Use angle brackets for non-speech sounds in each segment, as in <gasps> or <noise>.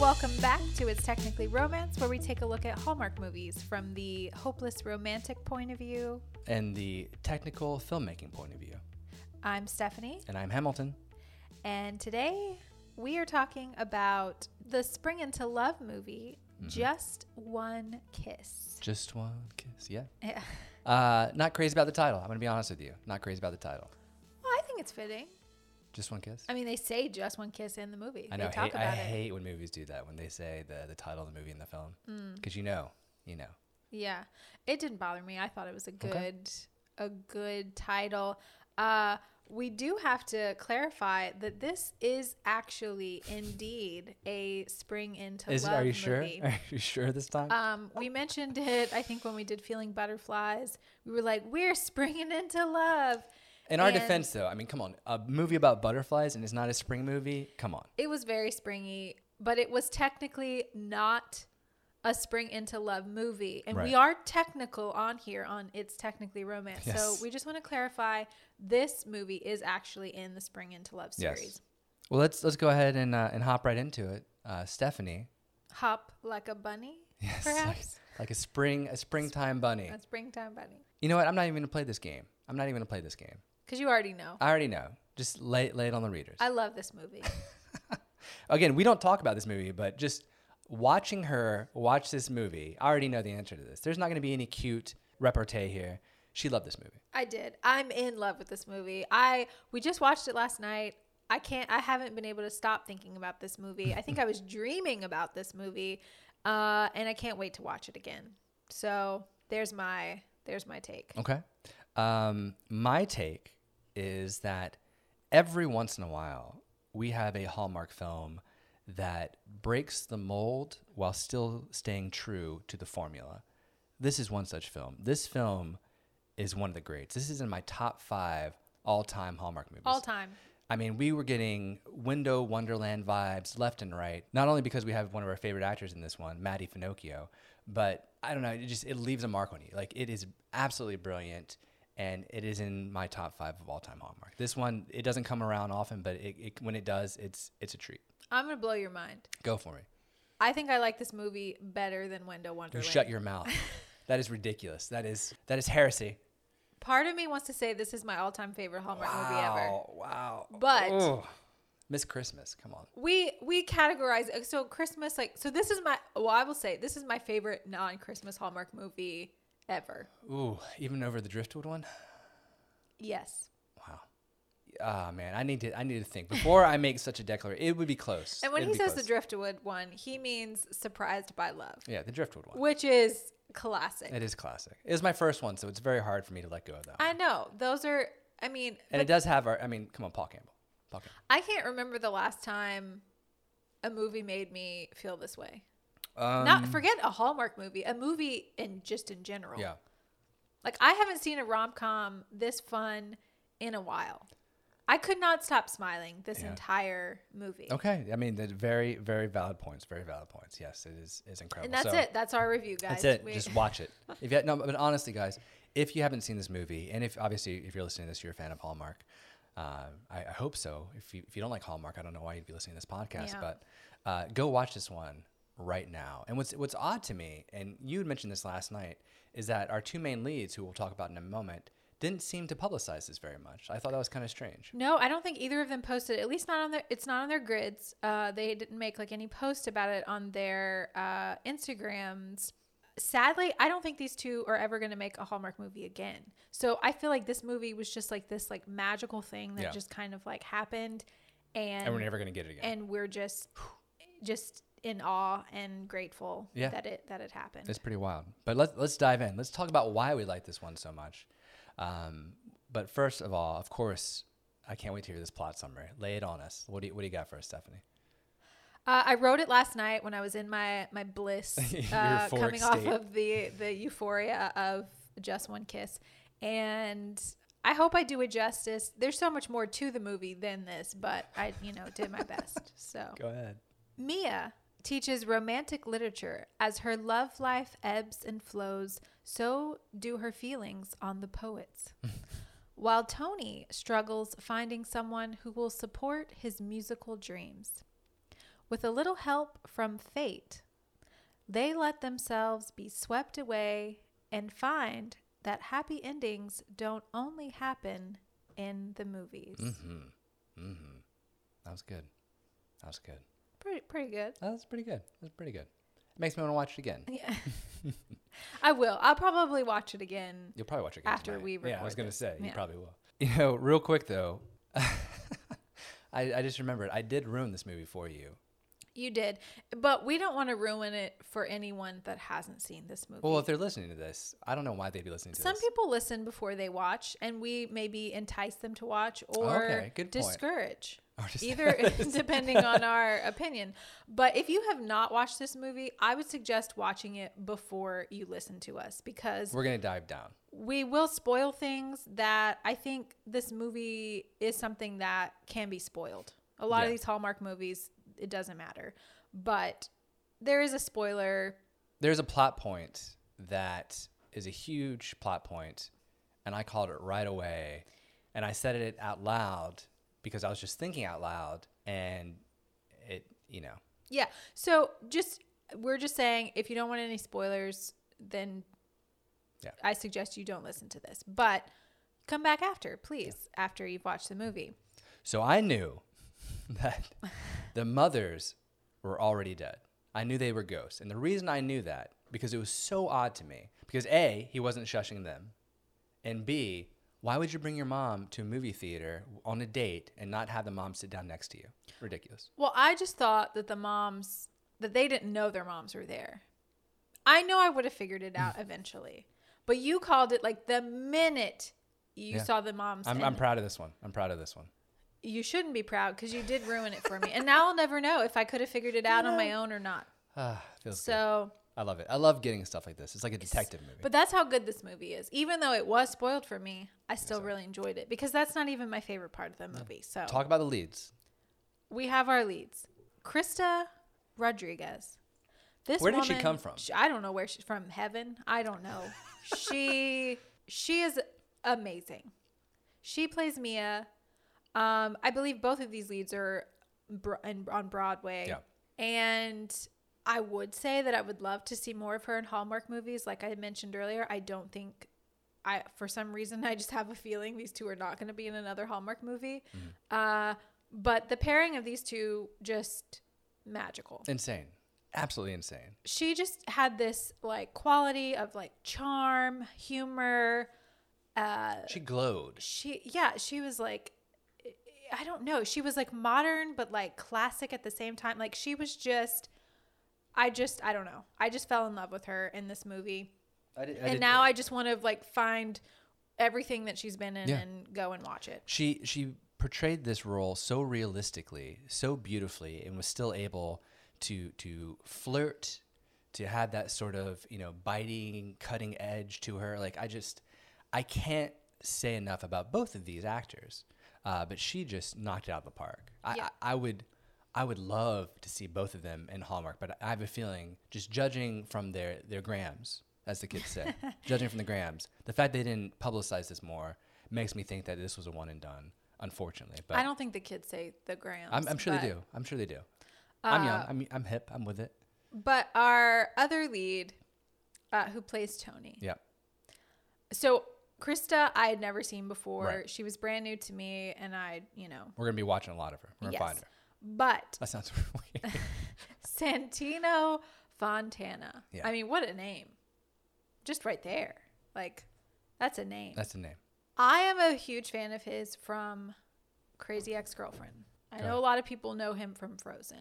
Welcome back to It's Technically Romance, where we take a look at Hallmark movies from the hopeless romantic point of view. and the technical filmmaking point of view. I'm Stephanie, And I'm Hamilton. and today we are talking about the Spring into Love movie, Just One Kiss. Just one kiss. Yeah. Yeah. <laughs> Uh, not crazy about the title. I'm going to be honest with you. Not crazy about the title. Well, I think it's fitting. Just one kiss. I mean, they say just one kiss in the movie. I know. They talk hate, I about it. hate when movies do that when they say the, the title of the movie in the film. Mm. Because you know, you know. Yeah, it didn't bother me. I thought it was a good, Okay. a good title. Uh, we do have to clarify that this is actually indeed a spring into Is it, love are you sure? <laughs> Are you sure this time? Um, we mentioned it. I think when we did feeling butterflies, we were like, "We're springing into love." In our and- defense, though, I mean, come on. A movie about butterflies and it's not a spring movie? Come on. It was very springy, but it was technically not a spring into love movie. And we are technical on here on it's technically romance. So we just want to clarify this movie is actually in the spring into love Yes. series. Well, let's let's go ahead and uh, and hop right into it. Uh, Stephanie, Hop like a bunny, Yes, like- perhaps. like a spring a springtime bunny. a springtime bunny. You know what? I'm not even gonna play this game. I'm not even gonna play this game. Because you already know. I already know. Just lay lay it on the readers. I love this movie. <laughs> Again, we don't talk about this movie, but just watching her watch this movie, I already know the answer to this. There's not gonna be any cute repartee here. She loved this movie. I did. I'm in love with this movie. I we just watched it last night. I can't I haven't been able to stop thinking about this movie. I think I was <laughs> dreaming about this movie. Uh, and I can't wait to watch it again. So there's my there's my take. Okay. Um, my take is that every once in a while we have a Hallmark film that breaks the mold while still staying true to the formula. This is one such film. This film is one of the greats. This is in my top five all-time Hallmark movies. All time. I mean, we were getting Window Wonderland vibes left and right. Not only because we have one of our favorite actors in this one, Maddie Finocchio, but I don't know, it just it leaves a mark on you. Like it is absolutely brilliant, and it is in my top five of all time Hallmark. This one, it doesn't come around often, but it, it, when it does, it's it's a treat. I'm gonna blow your mind. Go for me. I think I like this movie better than Window You shut your mouth. <laughs> that is ridiculous. That is that is heresy. Part of me wants to say this is my all time favorite Hallmark movie ever. Wow. But-. Miss Christmas, come on. we we categorize so christmas like so this is my well i will say this is my favorite non-christmas hallmark movie ever Ooh, even over the Driftwood one. yes Wow. Ah man, I need to I need to think before I make such a declaration. It would be close. and when It he says close. the driftwood one he means surprised by love yeah, the driftwood one. which is classic It is classic. It was my first one, so it's very hard for me to let go of that. One. i know those are i mean and it does have our. I mean, come on, Paul Campbell. Paul Campbell. i can't remember the last time a movie made me feel this way Um, not forget a hallmark movie a movie in just in general Yeah. Like I haven't seen a rom com this fun in a while. I could not stop smiling this Yeah. entire movie. Okay. I mean, the very very valid points. Very valid points. Yes, it is is incredible. And that's So, it. That's our review, guys. That's it. We- Just watch it. <laughs> If you no, but honestly, guys, if you haven't seen this movie, and if obviously if you're listening to this, you're a fan of Hallmark. Uh, I, I hope so. If you if you don't like Hallmark, I don't know why you'd be listening to this podcast. Yeah. But uh, go watch this one right now. And what's what's odd to me, and you had mentioned this last night, is that our two main leads, who we'll talk about in a moment, didn't seem to publicize this very much. I thought that was kind of strange. no, I don't think either of them posted. At least not on their. It's not on their grids. Uh, they didn't make like any post about it on their uh, Instagrams. Sadly, I don't think these two are ever going to make a Hallmark movie again. So I feel like this movie was just like this like magical thing that Yeah. just kind of like happened, and And we're never gonna get it again. and we're just just in awe and grateful Yeah. that it that it happened. It's pretty wild. But let's let's dive in. Let's talk about why we like this one so much. Um, but first of all, of course, I can't wait to hear this plot summary. Lay it on us. What do you, what do you got for us, Stephanie? Uh, I wrote it last night when I was in my my bliss, <laughs> uh, coming off of the the euphoria of just one kiss, and I hope I do it justice. There's so much more to the movie than this, but I you know did my best. <laughs> So Go ahead. Mia teaches romantic literature as her love life ebbs and flows. So do her feelings on the poets. <laughs> While Tony struggles finding someone who will support his musical dreams. With a little help from fate, they let themselves be swept away and find that happy endings don't only happen in the movies. Mm-hmm. Mm-hmm. That was good. That was good. Pretty, pretty good. That was pretty good. That was pretty good. It makes me want to watch it again. <laughs> Yeah. I will. I'll probably watch it again. You'll probably watch it again After tonight. we Yeah, I was gonna this. say you probably will. You know, real quick though, <laughs> I, I just remembered I did ruin this movie for you. You did. But we don't want to ruin it for anyone that hasn't seen this movie. Well, if they're listening to this, I don't know why they'd be listening to Some this. Some people listen before they watch, and we maybe entice them to watch or Okay, good point. discourage. Or just- Either <laughs> <laughs> depending on our opinion. But if you have not watched this movie, I would suggest watching it before you listen to us because We're gonna dive down. we will spoil things that I think this movie is something that can be spoiled. A lot Yeah. of these Hallmark movies, it doesn't matter. But there is a spoiler. There's a plot point that is a huge plot point, and I called it right away, and I said it out loud because I was just thinking out loud, and it, you know, Yeah. So just we're just saying if you don't want any spoilers, then Yeah. I suggest you don't listen to this. But come back after, please, after you've watched the movie. So I knew <laughs> that the mothers were already dead. I knew they were ghosts. And the reason I knew that, because it was so odd to me, because A, he wasn't shushing them. And B, why would you bring your mom to a movie theater on a date and not have the mom sit down next to you? Ridiculous. Well, I just thought that the moms that they didn't know their moms were there. I know I would have figured it out <laughs> eventually. But you called it like the minute you Yeah. saw the moms. I'm, I'm proud of this one. I'm proud of this one. You shouldn't be proud because you did ruin it for me. And now I'll never know if I could have figured it out on my own or not. <sighs> Ah. So I love it. I love getting stuff like this. It's like a detective movie. But that's how good this movie is. Even though it was spoiled for me, I still really enjoyed it because that's not even my favorite part of the movie. So Talk about the leads. we have our leads. Krysta Rodriguez. This Where did she come from? sh- I don't know where she's from. Heaven? I don't know. <laughs> she she is amazing. She plays Mia. Um, I believe both of these leads are bro- in, on Broadway. Yeah. And I would say that I would love to see more of her in Hallmark movies. Like I mentioned earlier, I don't think I for some reason <laughs> I just have a feeling these two are not going to be in another Hallmark movie. Uh, but the pairing of these two just magical. Insane. Absolutely insane. She just had this like quality of like charm, humor. Uh, She glowed. she yeah, she was like I don't know. She was like modern but like classic at the same time. Like she was just I just I don't know. I just fell in love with her in this movie. I did, and now I just want to like find everything that she's been in Yeah. and go and watch it. she she portrayed this role so realistically, so beautifully, and was still able to to flirt, to have that sort of you know biting, cutting edge to her. Like I just I can't say enough about both of these actors, uh, but she just knocked it out of the park. I, Yeah. I I would. I would love to see both of them in Hallmark, but I have a feeling, just judging from their, their grams, as the kids say, <laughs> judging from the grams, the fact they didn't publicize this more makes me think that this was a one and done, unfortunately. But I don't think the kids say the grams. I'm, I'm sure they do. I'm sure they do. I'm young. Uh, I'm, I'm hip. I'm with it. But our other lead, uh, who plays Tony. Yeah. So Krysta, I had never seen before. Right. She was brand new to me, and I, you know, We're going to be watching a lot of her. We're going to yes. find her. But That sounds <laughs> weird. Santino Fontana. Yeah. I mean, what a name! Just right there, like that's a name. That's a name. I am a huge fan of his from Crazy Ex-Girlfriend. I Go know ahead. a lot of people know him from Frozen.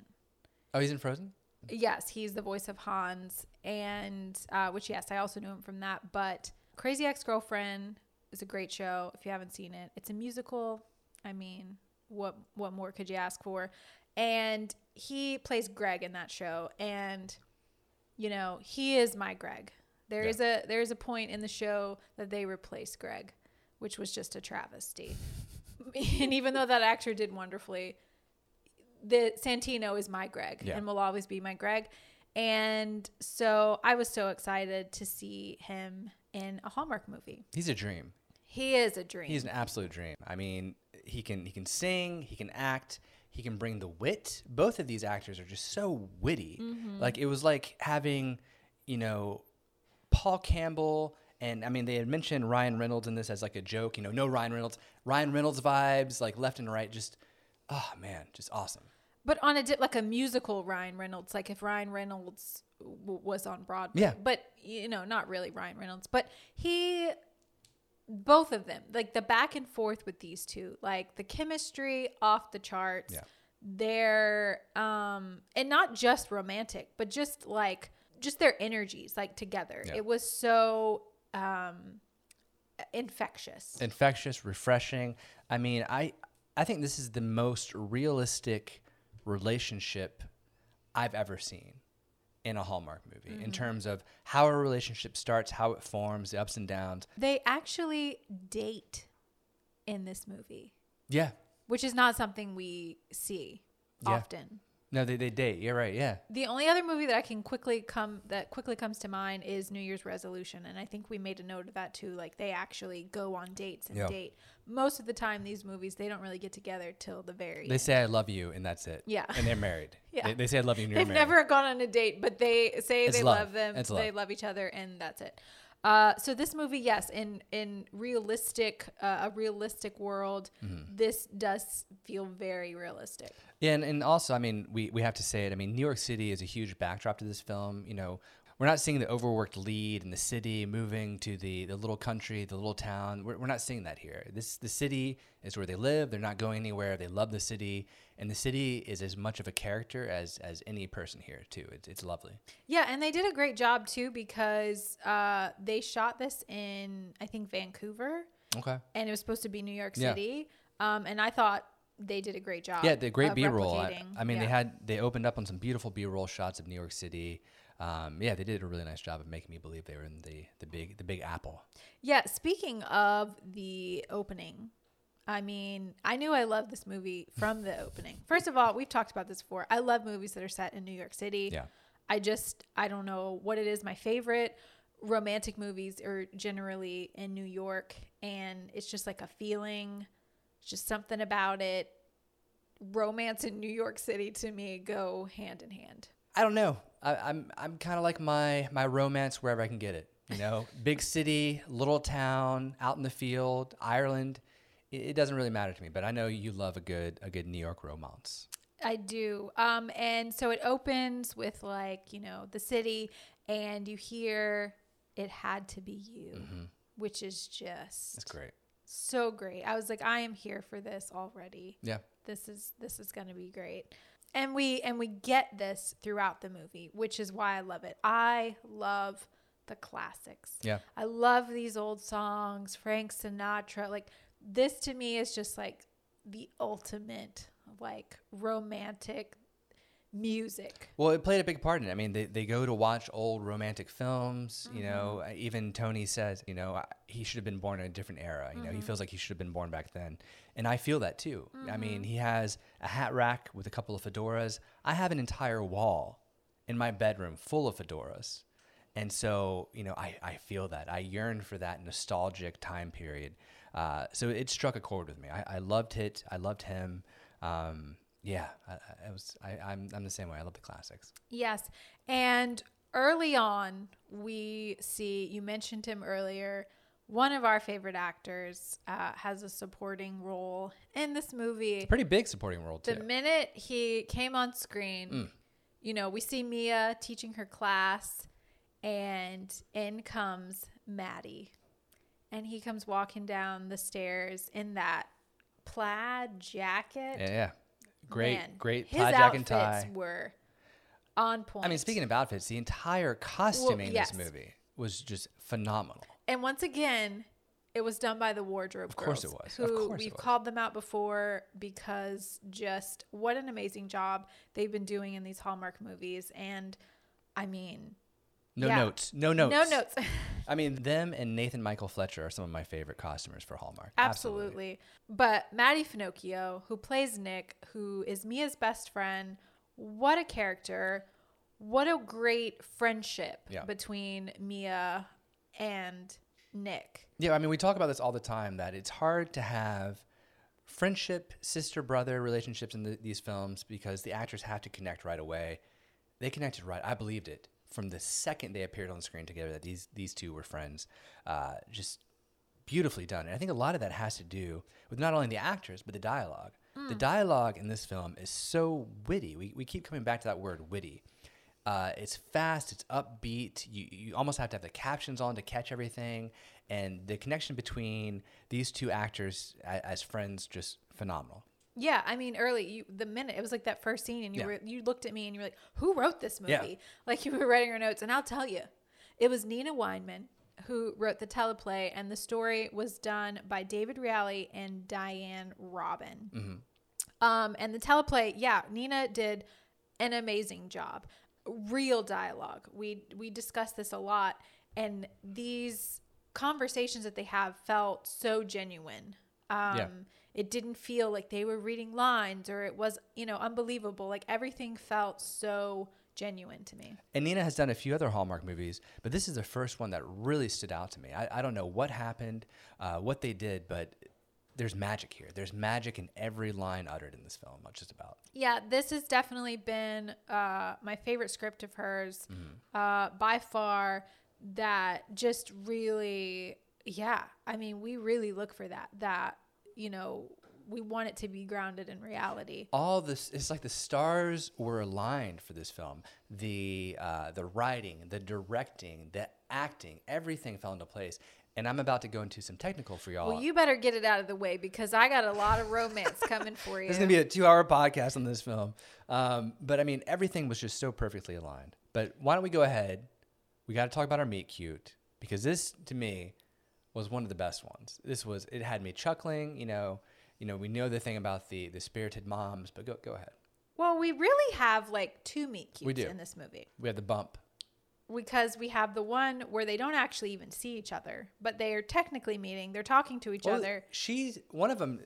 Oh, he's in Frozen? Yes, he's the voice of Hans, and uh, which yes, I also knew him from that. But Crazy Ex-Girlfriend is a great show. If you haven't seen it, it's a musical. I mean, what what more could you ask for? And he plays Greg in that show, and you know he is my Greg. There Yeah. is a there is a point in the show that they replace Greg, which was just a travesty. <laughs> and even though that actor did wonderfully, the Santino is my Greg Yeah. and will always be my Greg. And so I was so excited to see him in a Hallmark movie. He's a dream. He is a dream. He's an absolute dream. I mean, he can he can sing, he can act, He can bring the wit. Both of these actors are just so witty. Mm-hmm. Like it was like having, you know, Paul Campbell and I mean they had mentioned Ryan Reynolds in this as like a joke. You know, no Ryan Reynolds. Ryan Reynolds vibes like left and right. Just oh man, just awesome. But on a di- like a musical Ryan Reynolds, like if Ryan Reynolds w- was on Broadway. Yeah. But you know, not really Ryan Reynolds, but he both of them, like the back and forth with these two, like the chemistry off the charts. Yeah. They're um and not just romantic, but just like just their energies like together. Yeah. It was so um infectious. infectious, refreshing. I mean, I I think this is the most realistic relationship I've ever seen in a Hallmark movie in mm-hmm. terms of how a relationship starts, how it forms, the ups and downs. They actually date in this movie. Yeah. which is not something we see Yeah. often. No, they, they date. You're right. Yeah. The only other movie that I can quickly come that quickly comes to mind is New Year's Resolution, and I think we made a note of that too. Like they actually go on dates and Yeah. date. Most of the time, these movies they don't really get together till the very. They end. say I love you and that's it. Yeah. And they're married. <laughs> Yeah. They, they say I love you and you're They've married. never gone on a date, but they say It's they love. love, them. It's They love. love each other, and that's it. Uh, so this movie, yes, in in realistic uh, a realistic world, Mm-hmm. this does feel very realistic. Yeah, and, and also, I mean, we, we have to say it. I mean, New York City is a huge backdrop to this film. You know, we're not seeing the overworked lead in the city moving to the, the little country, the little town. We're, we're not seeing that here. This the city is where they live. They're not going anywhere. They love the city, and the city is as much of a character as as any person here too. It's it's lovely. Yeah, and they did a great job too because uh, they shot this in I think Vancouver, Okay. and it was supposed to be New York Yeah. City. Um, and I thought they did a great job. Yeah, the great B roll. I. I mean, they had they opened up on some beautiful B roll shots of New York City. Um, yeah, they did a really nice job of making me believe they were in the the big the big apple. Yeah, speaking of the opening, I mean, I knew I loved this movie from the opening. First of all, we've talked about this before. I love movies that are set in New York City. Yeah. I just I don't know what it is. My favorite romantic movies are generally in New York, and it's just like a feeling, it's just something about it. Romance in New York City to me go hand in hand. I don't know. I, I'm I'm kind of like my my romance wherever I can get it. You know, <laughs> big city, little town, out in the field, Ireland. It, it doesn't really matter to me, but I know you love a good a good New York romance. I do. Um, and so it opens with like, you know, the city and you hear it had to be you, which is just That's great. so great. I was like, I am here for this already. Yeah. This is this is gonna be great. And we and we get this throughout the movie, which is why I love it. I love the classics. Yeah. I love these old songs, Frank Sinatra. Like this to me is just like the ultimate like romantic music. Well, it played a big part in it. I mean, they, they go to watch old romantic films. You know, even Tony says, you know, he should have been born in a different era. You know, he feels like he should have been born back then. And I feel that too. I mean, he has a hat rack with a couple of fedoras. I have an entire wall in my bedroom full of fedoras. And so, you know, I, I feel that. I yearn for that nostalgic time period. Uh, so it struck a chord with me. I, I loved it. I loved him. Um, yeah, I, I was. I, I'm. I'm the same way. I love the classics. Yes. And early on, we see you mentioned him earlier. One of our favorite actors uh, has a supporting role in this movie. Pretty big supporting role too. The minute he came on screen, you know, we see Mia teaching her class, and in comes Maddie. And he comes walking down the stairs in that plaid jacket. yeah, yeah. Great, Man, great his plaid jacket and outfits tie. were on point. I mean, speaking of outfits, the entire costuming yes. in this movie was just phenomenal. And once again, it was done by the wardrobe Of course it was. Of Who course we've was. called them out before because just what an amazing job they've been doing in these Hallmark movies. And I mean, No Yeah. notes. No notes. no notes. <laughs> <laughs> I mean, them and Nathan Michael Fletcher are some of my favorite costumers for Hallmark. Absolutely. But Maddie Finocchio, who plays Nick, who is Mia's best friend, what a character. What a great friendship Yeah. between Mia and Nick. Yeah, I mean, we talk about this all the time that it's hard to have friendship, sister brother relationships in the, these films because the actors have to connect right away. They connected right. I believed it from the second they appeared on screen together that these these two were friends. Uh, just beautifully done. And I think a lot of that has to do with not only the actors but the dialogue. The dialogue in this film is so witty. We we keep coming back to that word witty. Uh, it's fast. It's upbeat. You you almost have to have the captions on to catch everything, and the connection between these two actors as, as friends just phenomenal. Yeah, I mean, early you the minute it was like that first scene, and you Yeah. were you looked at me and you were like, "Who wrote this movie?" Yeah. Like you were writing your notes, and I'll tell you, it was Nina Weinman who wrote the teleplay, and the story was done by David Reale and Diane Robin. Mm-hmm. Um, and the teleplay, yeah, Nina did an amazing job. Real dialogue. We we discussed this a lot, and these conversations that they have felt so genuine. Um, Yeah. It didn't feel like they were reading lines, or it was you know unbelievable. Like everything felt so genuine to me. And Nina has done a few other Hallmark movies, but this is the first one that really stood out to me. I, I don't know what happened, uh, what they did, but there's magic here. There's magic in every line uttered in this film, not just about. Yeah, this has definitely been uh, my favorite script of hers uh, by far. That just really, yeah. I mean, we really look for that. That you know, we want it to be grounded in reality. all this it's like the stars were aligned for this film. The uh, the writing the directing the acting everything fell into place. And i'm about to go into some technical for y'all. Well, you better get it out of the way because I got a lot of romance coming for you. <laughs> this is gonna be a two-hour podcast on this film. Um, but i mean everything was just so perfectly aligned. But why don't we go ahead? We got to talk about our meet cute because this to me was one of the best ones this was it had me chuckling you know you know we know the thing about the the spirited moms but go go ahead well, we really have like two meet cutes We do. in this movie. we have the bump because we have the one where they don't actually even see each other, but they are technically meeting. They're talking to each Well, other. She's one of them.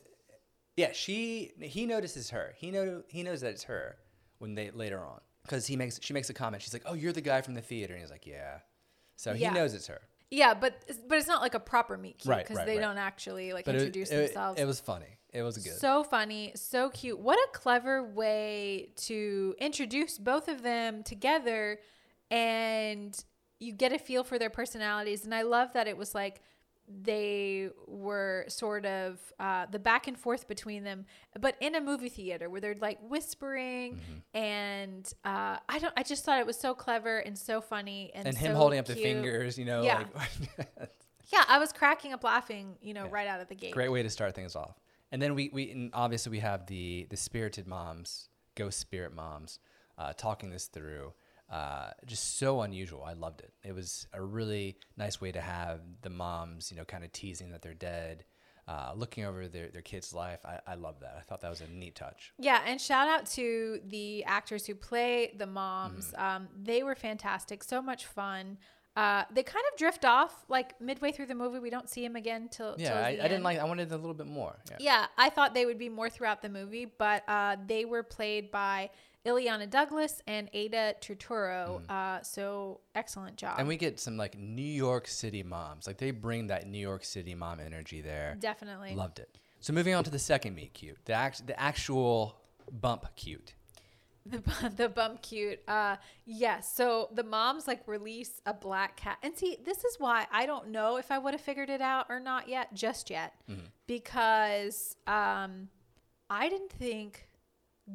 Yeah, she he notices her. He know he knows that it's her when they later on because he makes she makes a comment. She's like, "Oh, you're the guy from the theater," and he's like, "Yeah." So Yeah. he knows it's her. Yeah, but but it's not like a proper meet cute Right, because right, they right. don't actually like But it, introduce it, themselves. it was funny. It was good. so funny, so cute. What a clever way to introduce both of them together and you get a feel for their personalities. And I love that it was like they were sort of uh, the back and forth between them, but in a movie theater where they're like whispering. Mm-hmm. And uh, I don't, I just thought it was so clever and so funny. And, and him so holding up the fingers, you know, Yeah. like <laughs> Yeah, I was cracking up laughing, you know, Yeah. right out of the gate. great way to start things off. And then we we and obviously we have the the spirited moms, ghost spirit moms, uh, talking this through. Uh, just so unusual. I loved it. It was a really nice way to have the moms, you know, kind of teasing that they're dead, uh, looking over their, their kid's life. I, I love that. I thought that was a neat touch. Yeah, and shout out to the actors who play the moms. Mm-hmm. Um, they were fantastic, so much fun. Uh, they kind of drift off like midway through the movie. We don't see him again till Yeah, till I, I didn't like. I wanted a little bit more. Yeah. Yeah, I thought they would be more throughout the movie, but uh, they were played by Illeana Douglas and Ada Turturro. Uh, so excellent job. Mm-hmm. And we get some like New York City moms. Like they bring that New York City mom energy there. Definitely. Loved it. So moving on to the second meet cute, the act, the actual bump cute. The bu- <laughs> the bump cute. Uh yes. So the moms like release a black cat. And see, this is why I don't know if I would have figured it out or not yet, just yet. Because um I didn't think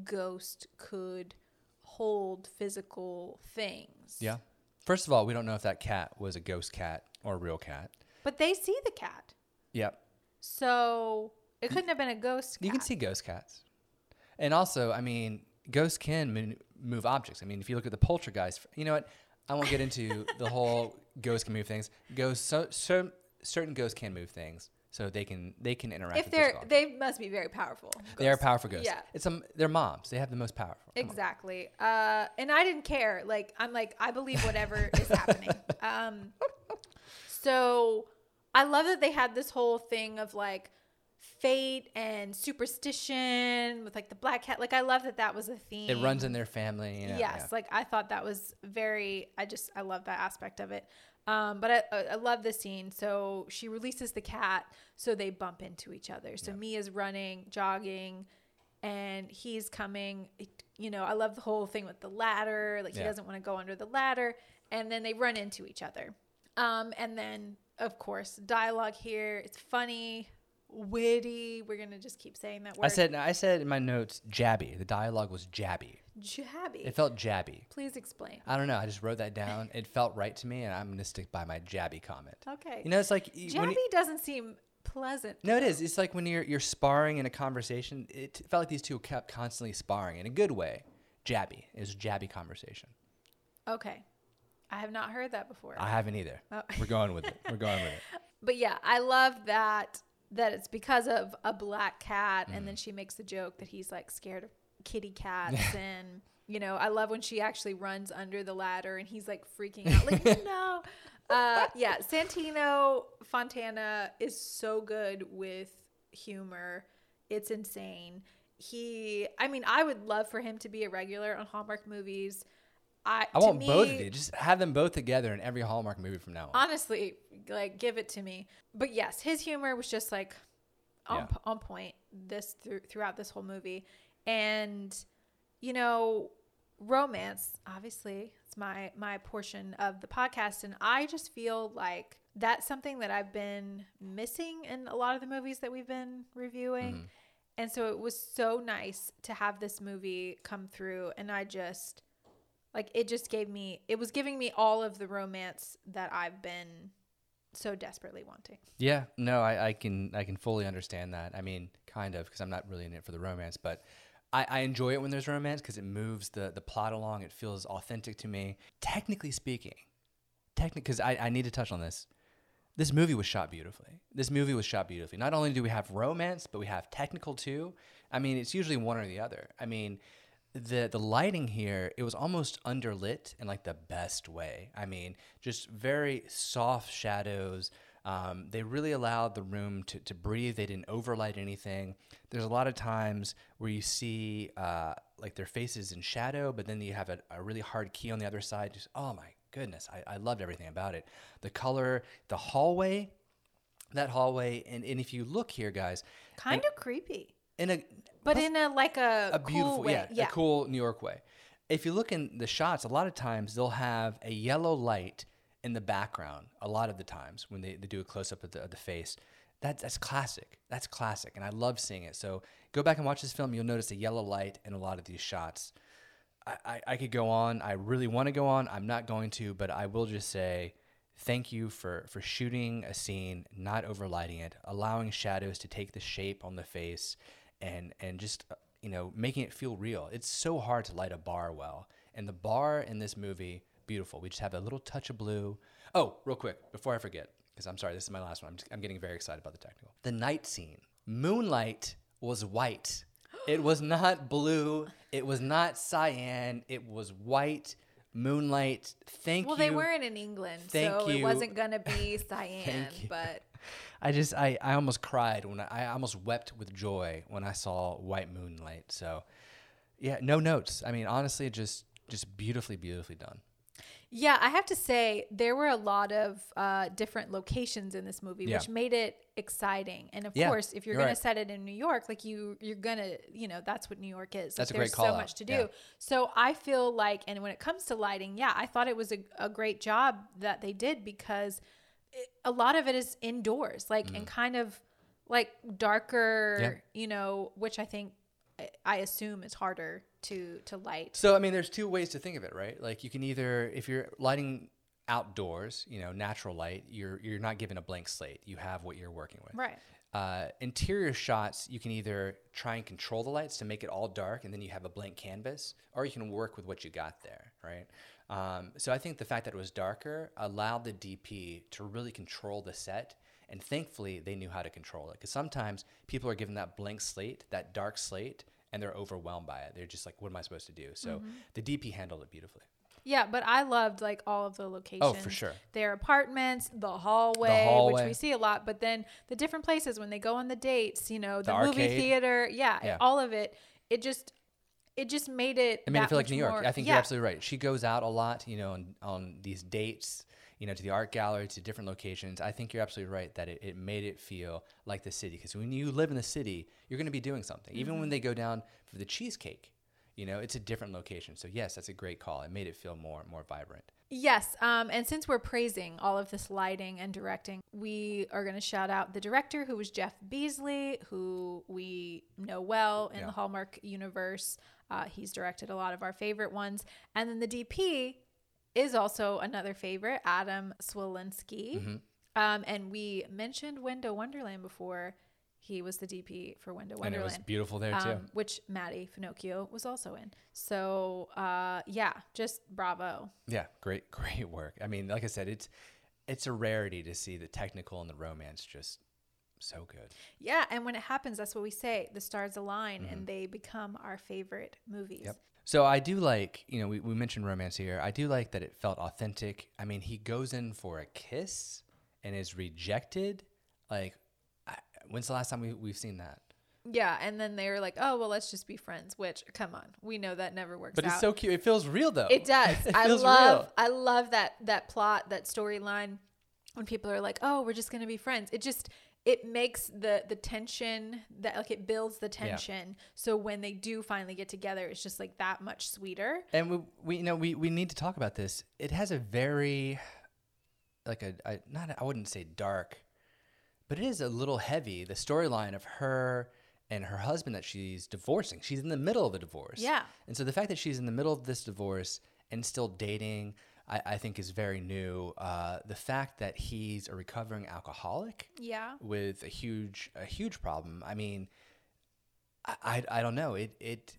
Ghost could hold physical things. Yeah. First of all, we don't know if that cat was a ghost cat or a real cat. But they see the cat. Yep. So it couldn't have been a ghost cat. You can see ghost cats. And also, I mean, ghosts can move objects. I mean, if you look at the poltergeist, you know what? I won't get into <laughs> the whole ghosts can move things. Ghosts, so, so certain ghosts can move things, so they can they can interact. if with they're they must be very powerful. objects. they are powerful ghosts. Yeah. It's um, they're moms. They have the most powerful. Exactly. Uh, and I didn't care. Like I'm like I believe whatever <laughs> is happening. Um, so I love that they had this whole thing of like fate and superstition with like the black cat. Like I love that that was a theme. It runs in their family. You know, yes, yeah. like I thought that was very. I just I love that aspect of it. Um, but I, I love this scene. So she releases the cat, so they bump into each other. So Mia's running, jogging, and he's coming. You know, I love the whole thing with the ladder. Like he doesn't want to go under the ladder, and then they run into each other. Um, and then of course dialogue here. It's funny, witty. We're gonna just keep saying that word. I said I said in my notes jabby. The dialogue was jabby. Jabby. It felt jabby. Please explain. I don't know. I just wrote that down. It felt right to me, and I'm gonna stick by my jabby comment. Okay. You know, it's like Jabby you- doesn't seem pleasant. no, it is. It's like when you're you're sparring in a conversation. It felt like these two kept constantly sparring in a good way. Jabby is jabby conversation. Okay. I have not heard that before. I haven't either. Oh. <laughs> We're going with it. We're going with it. <laughs> but yeah, I love that that it's because of a black cat and Mm. then she makes the joke that he's like scared of kitty cats <laughs> and you know, I love when she actually runs under the ladder and he's like freaking out like <laughs> no. Uh yeah, Santino Fontana is so good with humor. It's insane. He I mean, I would love for him to be a regular on Hallmark movies. I, I want both of you. Just have them both together in every Hallmark movie from now on. honestly like give it to me but yes his humor was just like on, Yeah. on point this through, throughout this whole movie and you know romance obviously it's my my portion of the podcast. And i just feel like that's something that i've been missing in a lot of the movies that we've been reviewing. Mm-hmm. and so it was so nice to have this movie come through. And i just like it just gave me it was giving me all of the romance that i've been so desperately wanting. Yeah, no, I, I can I can fully understand that. I mean, kind of, because I'm not really in it for the romance, but I, I enjoy it when there's romance because it moves the the plot along. It feels authentic to me. Technically speaking, technically, because I, I need to touch on this. This movie was shot beautifully. This movie was shot beautifully. Not only do we have romance, but we have technical too. I mean, it's usually one or the other. I mean, the the lighting here it was almost underlit in like the best way i mean just very soft shadows um, they really allowed the room to, to breathe. They didn't overlight anything. There's a lot of times where you see uh, like their faces in shadow but then you have a, a really hard key on the other side. Just oh my goodness I, I loved everything about it. The color the hallway that hallway and, and if you look here guys kind of creepy. in a but in a like a, a cool beautiful way. yeah, a cool New York way. If you look in the shots, a lot of times they'll have a yellow light in the background. A lot of the times when they, they do a close up of the, of the face, that, that's classic. That's classic, and I love seeing it. So go back and watch this film. You'll notice a yellow light in a lot of these shots. I, I, I could go on. I really want to go on. I'm not going to, but I will just say thank you for for shooting a scene, not overlighting it, allowing shadows to take the shape on the face, and and just uh, you know making it feel real. It's so hard to light a bar well, and the bar in this movie beautiful. We just have a little touch of blue. Oh, real quick before I forget, because I'm sorry, this is my last one. I'm just, I'm getting very excited about the technical. The night scene, moonlight was white. It was <gasps> not blue. It was not cyan. It was white. Moonlight. Thank well you. Well, they weren't in england Thank so it wasn't gonna be <laughs> cyan you. but I just I, I almost cried when I, I almost wept with joy when I saw white moonlight. So yeah, no notes. I mean, honestly, just just beautifully, beautifully done. Yeah, I have to say there were a lot of uh, different locations in this movie, Yeah. which made it exciting. And of Yeah, course, if you're, you're going right. to set it in New York, like you, you're gonna, you know, that's what New York is. That's like, a great There's call so out. much to do. Yeah. So I feel like, and when it comes to lighting, yeah, I thought it was a, a great job that they did because it, a lot of it is indoors, like Mm. and kind of like darker, you know, which I think I- assume is harder to to light. So I mean, there's two ways to think of it, right? Like you can either, if you're lighting outdoors, you know, natural light, you're you're not given a blank slate. You have what you're working with. Right. Uh, interior shots, you can either try and control the lights to make it all dark, and then you have a blank canvas, or you can work with what you got there, right? Um, so I think the fact that it was darker allowed the DP to really control the set, and thankfully they knew how to control it. Because sometimes people are given that blank slate, that dark slate, and they're overwhelmed by it. They're just like, "What am I supposed to do?" So Mm-hmm. the DP handled it beautifully. Yeah, but I loved like all of the locations. Oh, for sure. Their apartments, the hallway, which hallway. we see a lot, but then the different places when they go on the dates, you know, the, The movie arcade. theater, yeah, Yeah. all of it. It just it just made it It made it feel like New York. more- I think yeah. you're absolutely right. She goes out a lot, you know, on, on these dates. You know, to the art gallery, to different locations. I think you're absolutely right that it, it made it feel like the city. Because when you live in the city, you're going to be doing something. Even when they go down for the cheesecake, you know, it's a different location. So yes, that's a great call. It made it feel more more vibrant. Yes, um, and since we're praising all of this lighting and directing, we are going to shout out the director, who was Jeff Beesley, who we know well in Yeah. the Hallmark universe. Uh, he's directed a lot of our favorite ones, and then the DP is also another favorite, Adam Sliwinski. Mm-hmm. Um, and we mentioned Window Wonderland before. He was the DP for Window Wonderland. And it was beautiful there too. um, which Maddie Finocchio was also in. So uh, yeah, just bravo. Yeah, great, <laughs> great work. I mean, like I said, it's it's a rarity to see the technical and the romance just so good. Yeah, and when it happens, that's what we say: the stars align, and they become our favorite movies. Mm-hmm. Yep. So I do like, you know, we, we mentioned romance here. I do like that it felt authentic. I mean, he goes in for a kiss and is rejected. Like, I, when's the last time we, we've seen that? Yeah, and then they were like, "Oh, well, let's just be friends." Which, come on, we know that never works But out. it's so cute. It feels real though. It does. <laughs> it I love real. I love that that plot, that storyline when people are like, "Oh, we're just going to be friends." It just it makes the the tension that like it builds the tension. So when they do finally get together, it's just like that much sweeter. And we, we you know, we, we need to talk about this. It has a very, like a, I not, I wouldn't say dark, but it is a little heavy. The storyline of her and her husband that she's divorcing. She's in the middle of a divorce. Yeah. And so the fact that she's in the middle of this divorce and still dating, I, I think is very new. Uh, the fact that he's a recovering alcoholic Yeah. with a huge a huge problem. I mean, I, I, I don't know. It it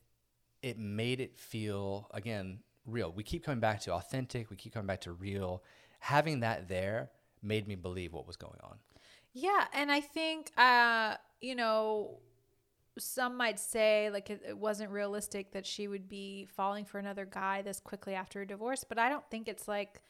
it made it feel again real. We keep coming back to authentic. We keep coming back to real. Having that there made me believe what was going on. Yeah, and I think uh, you know, some might say like it, it wasn't realistic that she would be falling for another guy this quickly after a divorce, but I don't think it's like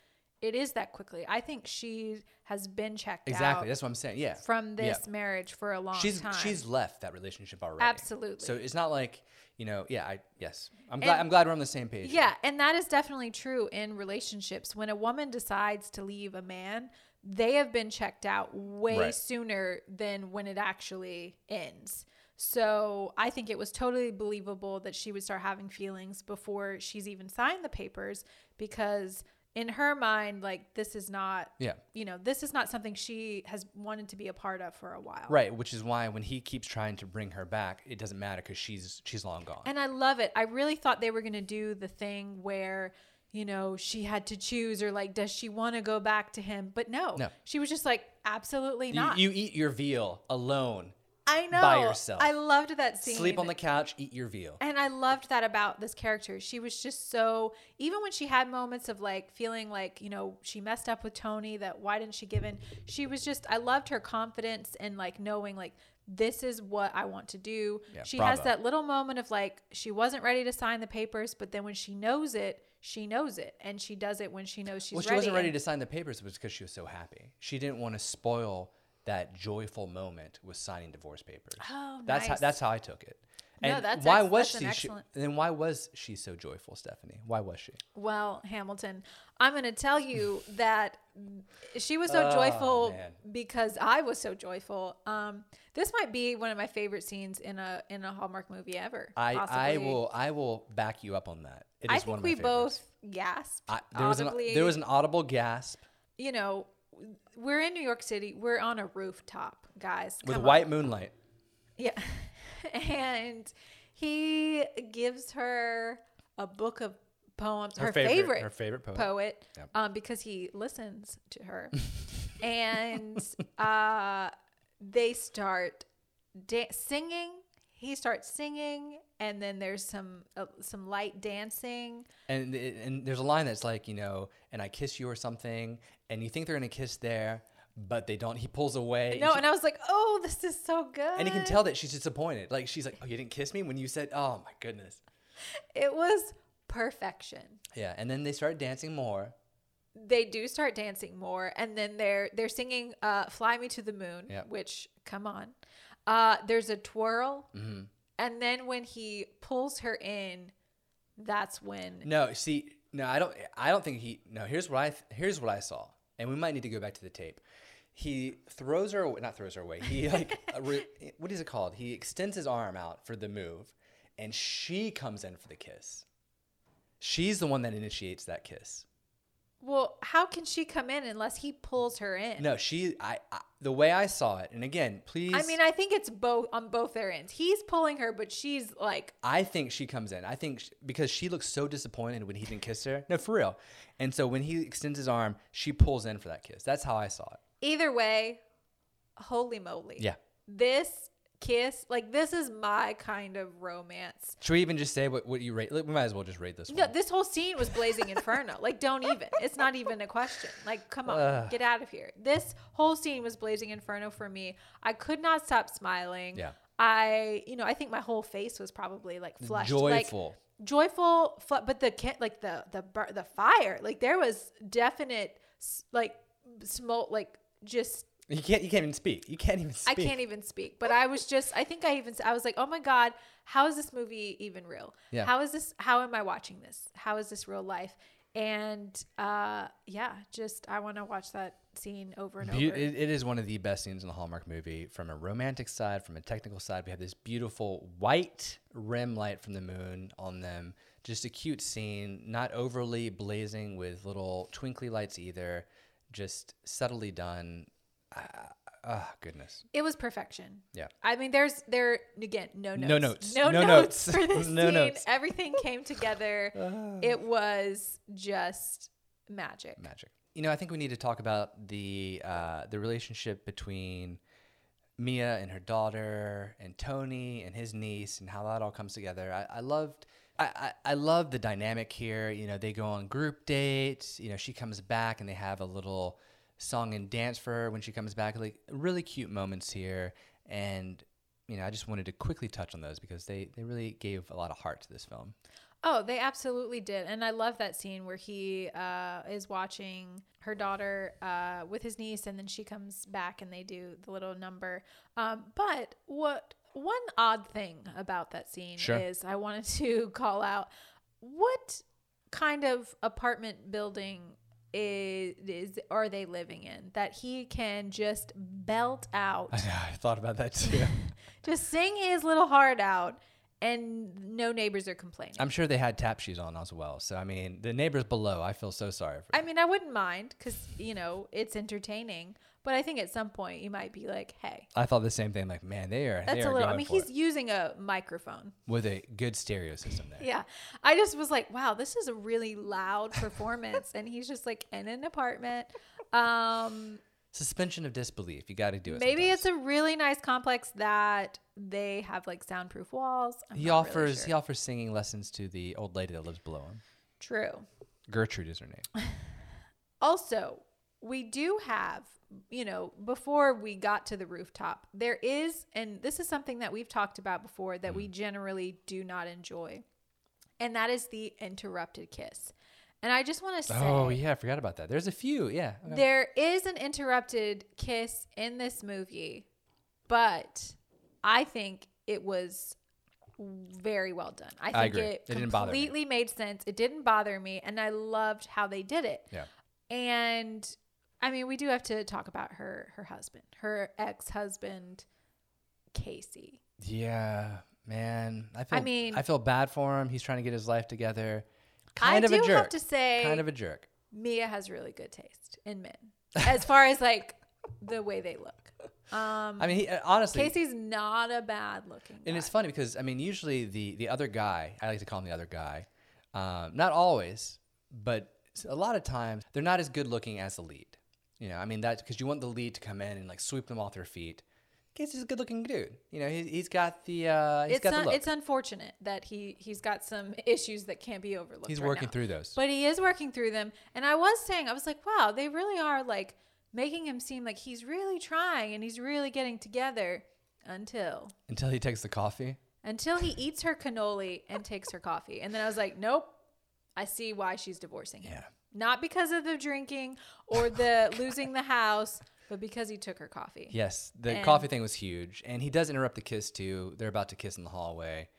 it is that quickly. I think she has been checked Exactly. out That's what I'm saying. Yeah. from this Yeah. marriage for a long she's time. she's left that relationship already. Absolutely. So it's not like you know. Yeah. I yes. I'm And- glad. I'm glad we're on the same page. Yeah, and that is definitely true in relationships. When a woman decides to leave a man, they have been checked out way Right. sooner than when it actually ends. So I think it was totally believable that she would start having feelings before she's even signed the papers because in her mind, like this is not Yeah. you know, this is not something she has wanted to be a part of for a while. Right. Which is why when he keeps trying to bring her back, it doesn't matter because she's she's long gone. And I love it. I really thought they were going to do the thing where, you know, she had to choose or like, does she want to go back to him? But no, No. she was just like, absolutely you, not. you eat your veal alone. I know. by yourself. I loved that scene. Sleep on the couch. Eat your veal. And I loved that about this character. She was just so, even when she had moments of like feeling like, you know, she messed up with Tony, that why didn't she give in? She was just, I loved her confidence and like knowing like, this is what I want to do. Yeah, she has that little moment of like, she wasn't ready to sign the papers, but then when she knows it, she knows it. And she does it when she knows she's well, she ready. wasn't ready to sign the papers was because she was so happy. She didn't want to spoil that joyful moment with signing divorce papers. Oh, that's how that's how I took it. No, And that's why ex- was that's an she, she? excellent- Then why was she so joyful, Stephanie? Why was she? Well, Hamilton, I'm going to tell you <laughs> that she was so Oh, joyful man. because I was so joyful. Um, this might be one of my favorite scenes in a in a Hallmark movie ever. I I will I will back you up on that. It I is one think of my we favorites. both gasped I, there was an there was an audible gasp you know, we're in New York City. We're on a rooftop, guys. with Come on. white moonlight. Yeah. <laughs> and he gives her a book of poems, her, favorite, her favorite poet. poet, Yep. um, because he listens to her. <laughs> and uh, they start da- singing. He starts singing, and then there's some uh, some light dancing. And and there's a line that's like, you know, and I kiss you or something, and you think they're gonna kiss there, but they don't. He pulls away. No, she- and I was like, "Oh, this is so good!" and you can tell that she's disappointed. Like she's like, "Oh, you didn't kiss me when you said, oh my goodness." it was perfection. Yeah, and then they start dancing more. they do start dancing more and then they're they're singing uh fly me to the moon Yep. which come on uh there's a twirl Mm-hmm. and then when he pulls her in that's when No, see, no, I don't. I don't think he. No, here's what I. th- Here's what I saw. and we might need to go back to the tape. He throws her, not throws her away. He <laughs> like, uh, re, what is it called? He extends his arm out for the move, and she comes in for the kiss. She's the one that initiates that kiss. Well, how can she come in unless he pulls her in? No, she. I, I the way I saw it, and again, please. I mean, I think it's both on both their ends. He's pulling her, but she's like, I think she comes in. I think sh because she looks so disappointed when he didn't kiss her. No, for real. And so when he extends his arm, she pulls in for that kiss. That's how I saw it. either way, holy moly. Yeah. This kiss, like, this is my kind of romance. Should we even just say what, what you rate? We might as well just rate this No, one. this whole scene was blazing inferno. Like, don't even. It's not even a question. Like, come on, Ugh. get out of here. This whole scene was blazing inferno for me. I could not stop smiling. Yeah. I, you know, I think my whole face was probably like flushed, like Joyful. joyful. Fl- but the like the the the fire, like there was definite like smoke, like just You can't. You can't even speak. You can't even speak. I can't even speak. But I was just, I think I even, I was like, oh my God, how is this movie even real? Yeah. How is this, how am I watching this? How is this real life? And uh, yeah, just, I want to watch that scene over and Beau- over. it, it is one of the best scenes in the Hallmark movie. From a romantic side, from a technical side, we have this beautiful white rim light from the moon on them. Just a cute scene, not overly blazing with little twinkly lights either. Just subtly done. Ah, ah, goodness. it was perfection. Yeah. I mean, there's, there, again, no notes. No notes. No, No notes, notes. for this <laughs> No scene. notes. Everything came together. <laughs> it was just magic. magic. You know, I think we need to talk about the uh, the relationship between Mia and her daughter, and Tony and his niece, and how that all comes together. I, I loved. I, I, I love the dynamic here. You know, they go on group dates. You know, she comes back and they have a little song and dance for her when she comes back. Like really cute moments here. And, you know, I just wanted to quickly touch on those because they, they really gave a lot of heart to this film. Oh, they absolutely did. And I love that scene where he uh, is watching her daughter uh, with his niece, and then she comes back and they do the little number. Um, but what one odd thing about that scene Sure. is I wanted to <laughs> call out what kind of apartment building is, is are they living in that he can just belt out I, I thought about that too. <laughs> just sing his little heart out and no neighbors are complaining I'm sure they had tap shoes on as well. So I mean, the neighbors below, I feel so sorry for. I them. mean, I wouldn't mind because you know it's entertaining, but I think at some point you might be like, "Hey, I thought the same thing. Like, man, they are. they that's are a little." I mean, he's it using a microphone. with a good stereo system there. Yeah, I just was like, "Wow, this is a really loud performance," and he's just like in an apartment. Um, Suspension of disbelief. You got to do it. maybe sometimes. it's a really nice complex that they have like soundproof walls. I'm He not really offers sure. he offers singing lessons to the old lady that lives below him. True. Gertrude is her name. <laughs> Also, we do have, you know, before we got to the rooftop, there is, and this is something that we've talked about before that Mm. we generally do not enjoy, and that is the interrupted kiss. And I just want to say, Oh yeah, I forgot about that. There's a few. Yeah. okay. there is an interrupted kiss in this movie, but I think it was very well done. I think I agree. it It didn't bother me. completely made sense. It didn't bother me, and I loved how they did it. Yeah. And I mean, we do have to talk about her her husband, her ex husband, Casey. Yeah, man. I feel. I mean- I feel bad for him. He's trying to get his life together. Kind I of do a jerk. have to say, kind of a jerk. Mia has really good taste in men, as far as like the way they look. Um, I mean, he, uh, honestly, Casey's not a bad looking. And it's funny because I mean, usually the the other guy, I like to call him the other guy. Um, not always, but a lot of times they're not as good looking as the lead. You know, I mean that because you want the lead to come in and like sweep them off their feet. Casey's a good looking dude. You know, he, he's got the uh, he's It's got un- the look. it's unfortunate that he he's got some <laughs> issues that can't be overlooked. he's right working now. through those. But he is working through them. And I was saying, I was like, wow, they really are like making him seem like he's really trying and he's really getting together until until he takes the coffee. until he eats her cannoli and takes her coffee. And then I was like, nope. I see why she's divorcing him. Yeah. Not because of the drinking or the <laughs> losing the house, but because he took her coffee. Yes, the And- coffee thing was huge, and he does interrupt the kiss too. They're about to kiss in the hallway.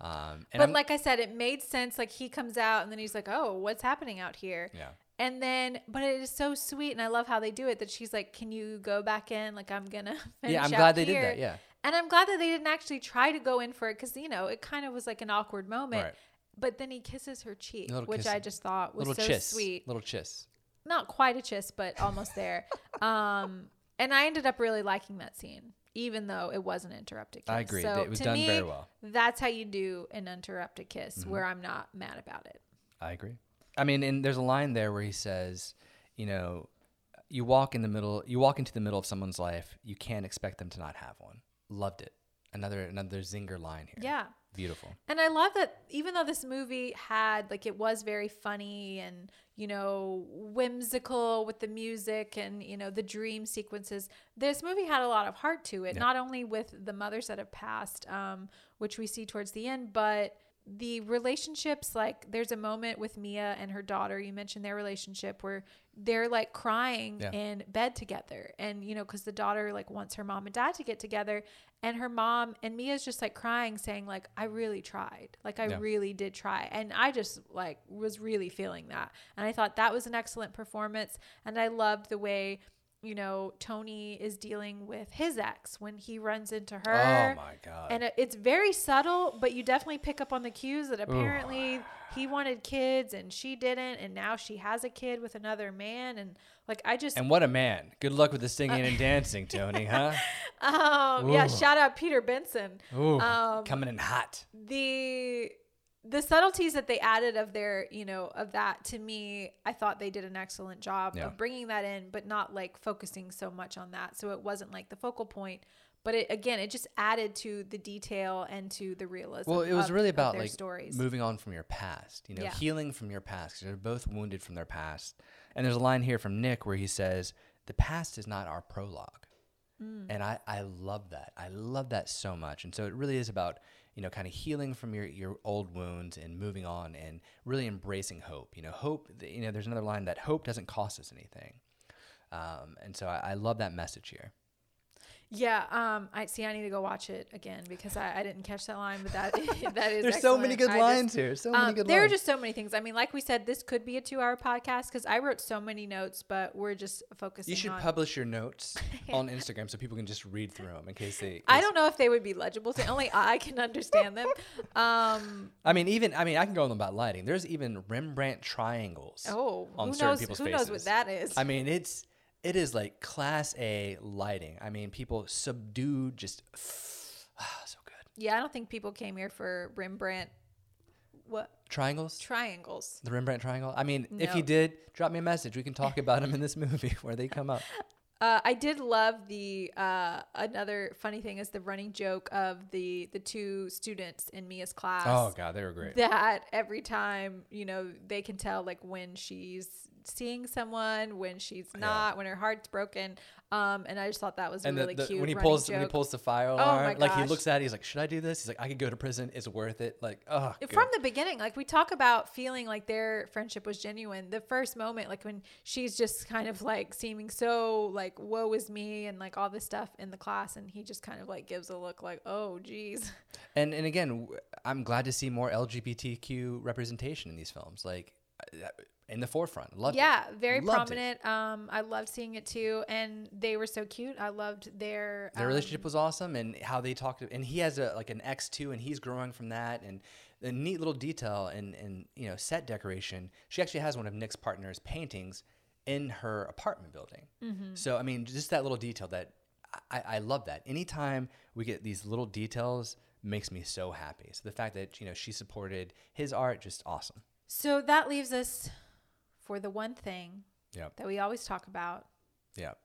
Um, and But I'm- like I said, it made sense. Like he comes out and then he's like, "Oh, what's happening out here?" Yeah. And then, but it is so sweet, and I love how they do it. That she's like, "Can you go back in? Like, I'm gonna." <laughs> Finish Yeah, I'm glad they did that. Yeah. And I'm glad that they didn't actually try to go in for it because you know it kind of was like an awkward moment. Right. But then he kisses her cheek, Little which. I just thought was Little so chiss. sweet. Little chiss. Not quite a kiss, but almost there. <laughs> um, and I ended up really liking that scene, even though it was an interrupted kiss. I agree. So It was to done me, very well. Mm-hmm. That's how you do an interrupted kiss, where I'm not mad about it. I agree. I mean, and there's a line there where he says, you know, you walk in the middle, you walk into the middle of someone's life, you can't expect them to not have one. Loved it. Another another zinger line here. Yeah. Beautiful. And I love that even though this movie had like it was very funny and you know whimsical with the music and you know the dream sequences, this movie had a lot of heart to it. Yeah. Not only with the mothers that have passed, um, which we see towards the end, but the relationships. Like there's a moment with Mia and her daughter. You mentioned their relationship where they're like crying Yeah. in bed together, and you know because the daughter like wants her mom and dad to get together, and her mom and Mia's just like crying, saying like I really tried, like I Yeah. really did try, and I just like was really feeling that, and I thought that was an excellent performance, and I loved the way. You know, Tony is dealing with his ex when he runs into her. oh my god. And it- it's very subtle, but you definitely pick up on the cues that apparently he wanted kids and she didn't, and now she has a kid with another man. And like, I just, and what a man. Good luck with the singing and <laughs> dancing, Tony, huh? <laughs> um, yeah, shout out Peter Benson. Ooh, Um, coming in hot. The the subtleties that they added of their, you know, of that to me, I thought they did an excellent job Yeah. of bringing that in, but not like focusing so much on that. So it wasn't like the focal point. But it, again, it just added to the detail and to the realism. Well, it was of- really about like stories. moving on from your past, you know, Yeah. healing from your past. 'cause they're both wounded from their past. And there's a line here from Nick where he says, "The past is not our prologue," Mm. and I I love that. I love that so much. And so it really is about you know kind of healing from your your old wounds and moving on and really embracing hope. You know, hope. You know, there's another line that hope doesn't cost us anything. Um, and so I, I love that message here. Yeah, um, I see. I need to go watch it again because I, I didn't catch that line, but that <laughs> that is. There's so many good I just- lines here. So many um, good there are just so many things. I mean, like we said, this could be a two-hour podcast because I wrote so many notes, but we're just focusing. On You should on, publish your notes <laughs> on Instagram so people can just read through them in case they. I don't know if they would be legible to only I can understand them. <laughs> Um, I mean, even I mean, I can go on about lighting. There's even Rembrandt triangles. oh, On who certain knows? people's Who knows what that is? I mean, it's it is like class A lighting. I mean, people subdued, just <sighs> ah, so good. yeah, I don't think people came here for Rembrandt. What Triangles. triangles? the Rembrandt triangle. I mean, if you did, drop me a message. We can talk about <laughs> them in this movie <laughs> where they come up. Uh, I did love the uh, another funny thing is the running joke of the the two students in Mia's class. Oh god, they were great. that every time you know they can tell like when she's seeing someone when she's not when her heart's broken um and i just thought that was and really the, cute when he pulls when he pulls the fire Oh alarm, like he looks at it, he's like, "Should I do this?" He's like, "I could go to prison. It's worth it." Like, oh, good. from the beginning like we talk about feeling like their friendship was genuine the first moment like when she's just kind of like seeming so like woe is me and like all this stuff in the class and he just kind of like gives a look like oh geez <laughs> And and again, I'm glad to see more LGBTQ representation in these films, like uh, in the forefront. Loved yeah it. very Loved it. prominent um i loved seeing it too and they were so cute i loved their Their um, relationship was awesome, and how they talked. And he has a like an ex too, and he's growing from that. And a neat little detail in in you know set decoration. She actually has one of Nick's partner's paintings in her apartment building. Mm-hmm. So I mean, just that little detail that I, I love that. Anytime we get these little details, makes me so happy. So the fact that you know she supported his art, just awesome. So that leaves us for the one thing Yep. that we always talk about Yep.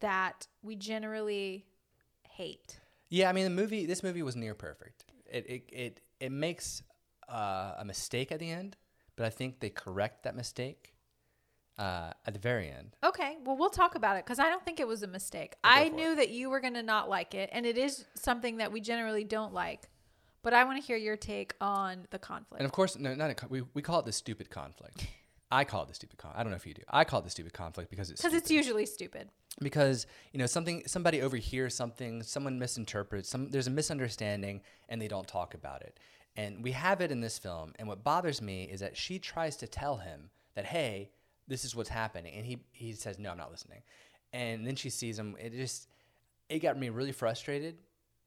that we generally hate. Yeah, I mean the movie. This movie was near perfect. It it it, it makes uh, a mistake at the end, but I think they correct that mistake uh, at the very end. Okay, well, we'll talk about it because I don't think it was a mistake. I knew that you were going to not like it, and it is something that we generally don't like. But I want to hear your take on the conflict. And of course, no, not a, we we call it the stupid conflict. I call it the stupid conflict. I don't know if you do. I call it the stupid conflict because it's Because it's usually stupid. because you know something somebody overhears something someone misinterprets some there's a misunderstanding and they don't talk about it and we have it in this film and what bothers me is that she tries to tell him that hey this is what's happening. And he, he says, no, I'm not listening. And then she sees him. It just, it got me really frustrated,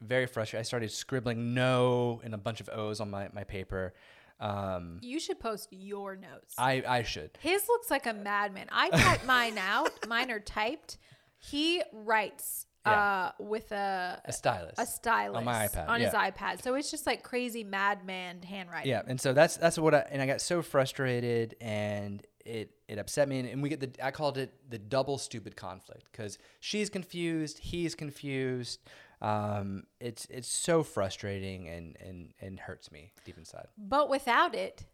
very frustrated. I started scribbling no and a bunch of O's on my, my paper. Um, You should post your notes. I, I should. His looks like a madman. I type <laughs> mine out. Mine are typed. He writes uh, with a A stylus. a stylus On my iPad, on his iPad. So it's just like crazy madman handwriting. Yeah, and so that's that's what I and I got so frustrated and it it upset me and, and we get the I called it the double stupid conflict because she's confused, he's confused. Um, it's it's so frustrating and and and hurts me deep inside. But without it,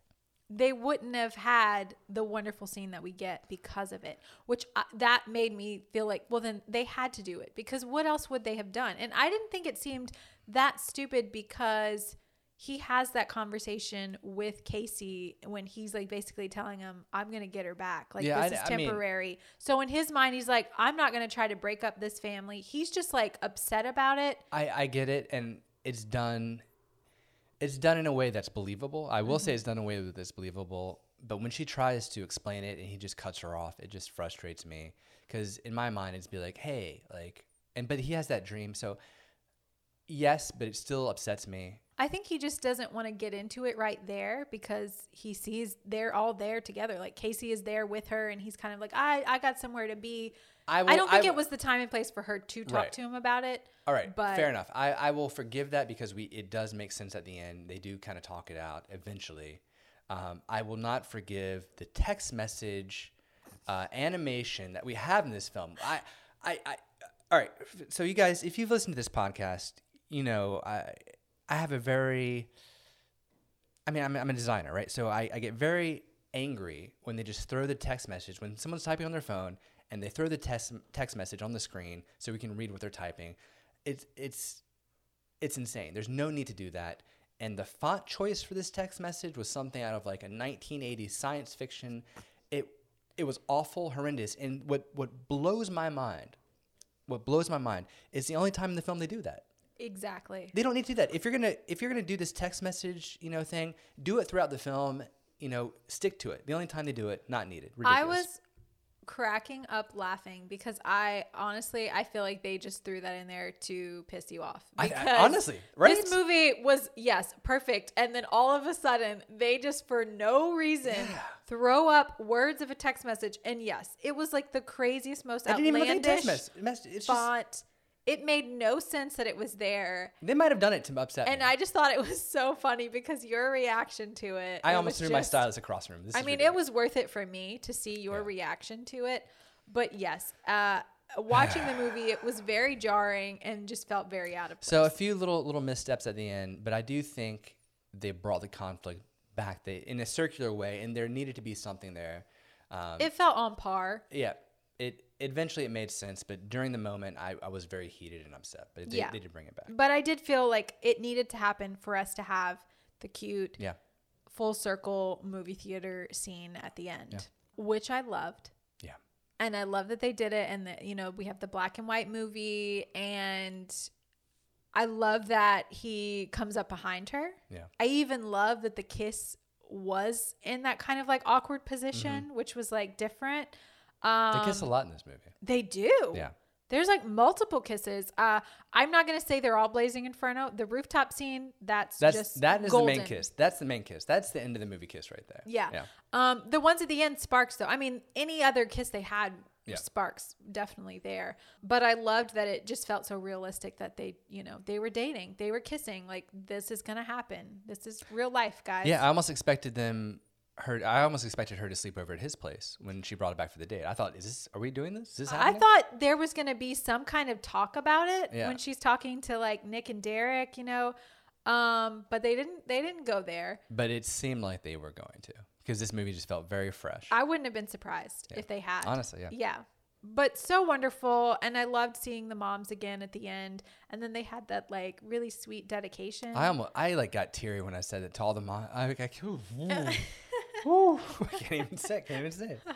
they wouldn't have had the wonderful scene that we get because of it, which I, that made me feel like, well, then they had to do it because what else would they have done? And I didn't think it seemed that stupid because he has that conversation with Casey when he's like basically telling him, I'm going to get her back. Like, Yeah, this I- is I mean- temporary. so in his mind, he's like, I'm not going to try to break up this family. He's just like upset about it. I I get it and it's done. It's done in a way that's believable. I will say mm-hmm. it's done in a way that's believable. But when she tries to explain it and he just cuts her off, it just frustrates me. Because in my mind, it's be like, hey, like, and but he has that dream. So yes, but it still upsets me. I think he just doesn't want to get into it right there because he sees they're all there together. Like Casey is there with her, and he's kind of like, I, I got somewhere to be. I I, don't think I it was the time and place for her to talk Right. to him about it. All right, but fair enough. I, I will forgive that because we it does make sense at the end. They do kind of talk it out eventually. Um, I will not forgive the text message uh, animation that we have in this film. I, I, I, all right. So you guys, if you've listened to this podcast, you know I, I have a very I mean, I'm, I'm a designer, right? So I, I get very angry when they just throw the text message, when someone's typing on their phone and they throw the text, text message on the screen so we can read what they're typing. It's, it's, it's insane. There's no need to do that. And the font choice for this text message was something out of like a 1980s science fiction. It, it was awful, horrendous. And what, what blows my mind, what blows my mind is the only time in the film they do that. Exactly. They don't need to do that. If you're gonna if you're gonna do this text message, you know, thing, do it throughout the film. You know, stick to it. The only time they do it, not needed. Ridiculous. I was cracking up laughing because I honestly I feel like they just threw that in there to piss you off. I- I- honestly, right? This movie was yes perfect, and then all of a sudden they just for no reason throw up words of a text message, and yes, it was like the craziest, most I didn't even look at the text mess- mess. It's just font. It made no sense that it was there. they might have done it to upset And me. I just thought it was so funny because your reaction to it. I it almost threw my just- stylus across the room. This I mean, ridiculous. it was worth it for me to see your Yeah. reaction to it. But yes, uh, watching the movie, it was very jarring and just felt very out of place. So a few little little missteps at the end, but I do think they brought the conflict back they, in a circular way, and there needed to be something there. Um, it felt on par. yeah, it eventually it made sense, but during the moment, I, I was very heated and upset. But they, Yeah. they did bring it back. But I did feel like it needed to happen for us to have the cute Yeah. full circle movie theater scene at the end, which I loved. Yeah. And I love that they did it. And that, you know, we have the black and white movie. And I love that he comes up behind her. Yeah. I even love that the kiss was in that kind of like awkward position, mm-hmm. which was like different. Um. They kiss a lot in this movie. They do. Yeah. There's like multiple kisses. Uh, I'm not gonna say they're all Blazing Inferno. The rooftop scene, that's, That's just that is golden. the main kiss. That's the main kiss. That's the end of the movie kiss right there. Yeah. Yeah. Um, the ones at the end, Sparks though. I mean, any other kiss they had, Yeah. Sparks definitely there. But I loved that it just felt so realistic that they, you know, they were dating, they were kissing. Like this is gonna happen. This is real life, guys. Yeah, I almost expected them her I almost expected her to sleep over at his place when she brought it back for the date. I thought, is this are we doing this? Is this happening? I thought there was going to be some kind of talk about it Yeah. when she's talking to like Nick and Derek, you know. Um, but they didn't they didn't go there. but it seemed like they were going to because this movie just felt very fresh. I wouldn't have been surprised if they had. Honestly, yeah. Yeah. But so wonderful and I loved seeing the moms again at the end and then they had that like really sweet dedication. I almost I like got teary when I said it to all the mom. I like, I, <laughs> ooh. <laughs> I can't even say. Can't even say. <laughs>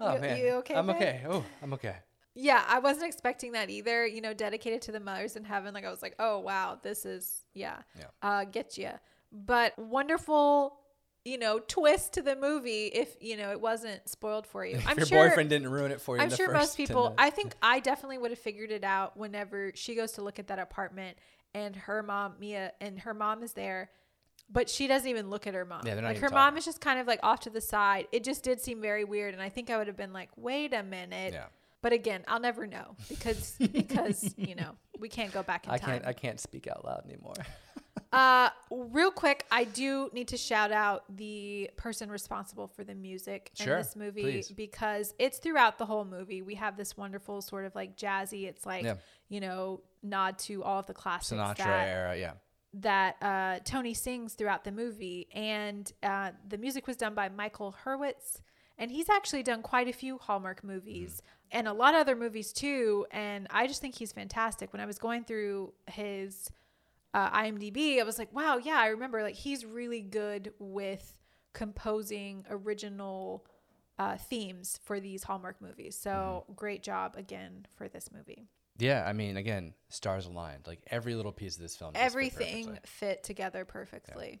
Oh You- man, you okay, I'm babe? okay. Oh, I'm okay. yeah, I wasn't expecting that either, you know, dedicated to the mothers in heaven. Like I was like, "Oh, wow, this is yeah. Yeah. Uh get you." But wonderful you know, twist to the movie if you know it wasn't spoiled for you. <laughs> I'm your sure. boyfriend didn't ruin it for you. I'm sure most people. I think I definitely would have figured it out whenever she goes to look at that apartment and her mom Mia and her mom is there, but she doesn't even look at her mom. Yeah, like her mom is just kind of like off to the side. It just did seem very weird, and I think I would have been like, wait a minute. Yeah. But again, I'll never know <laughs> because because you know we can't go back in I time. can't. I can't speak out loud anymore. <laughs> Uh, real quick, I do need to shout out the person responsible for the music Sure, in this movie please. because it's throughout the whole movie. We have this wonderful sort of like jazzy, it's like Yeah. you know nod to all of the classics Sinatra that era. Yeah. That uh, Tony sings throughout the movie, and uh, the music was done by Michael Hurwitz, and he's actually done quite a few Hallmark movies and a lot of other movies too. And I just think he's fantastic. When I was going through his uh, IMDb, I was like, wow, yeah, I remember like he's really good with composing original uh, themes for these Hallmark movies. So great job again for this movie. Yeah. I mean, again, stars aligned. Like every little piece of this film. just fit Everything fit together perfectly.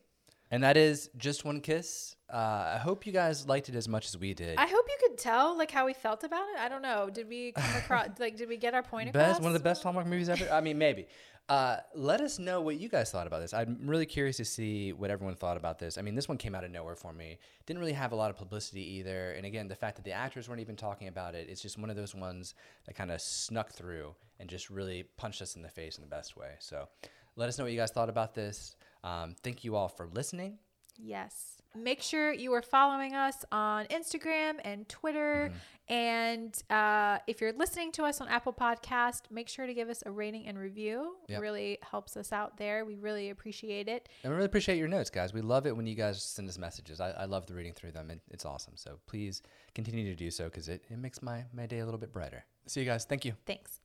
And that is just one kiss. Uh, I hope you guys liked it as much as we did. I hope you could tell like how we felt about it. I don't know. Did we come across <laughs> like did we get our point across? best one of the best Hallmark movies ever. I mean, maybe. Uh, let us know what you guys thought about this. I'm really curious to see what everyone thought about this. I mean, this one came out of nowhere for me. Didn't really have a lot of publicity either. And again, the fact that the actors weren't even talking about it, it's just one of those ones that kind of snuck through and just really punched us in the face in the best way. So, let us know what you guys thought about this. Um, thank you all for listening. Yes. Make sure you are following us on Instagram and Twitter. Mm-hmm. And uh, if you're listening to us on Apple Podcast, make sure to give us a rating and review. Yep. Really helps us out there. We really appreciate it. And we really appreciate your notes, guys. We love it when you guys send us messages. I, I love the reading through them. It, it's awesome. So please continue to do so because it, it makes my, my day a little bit brighter. See you guys. Thank you. Thanks.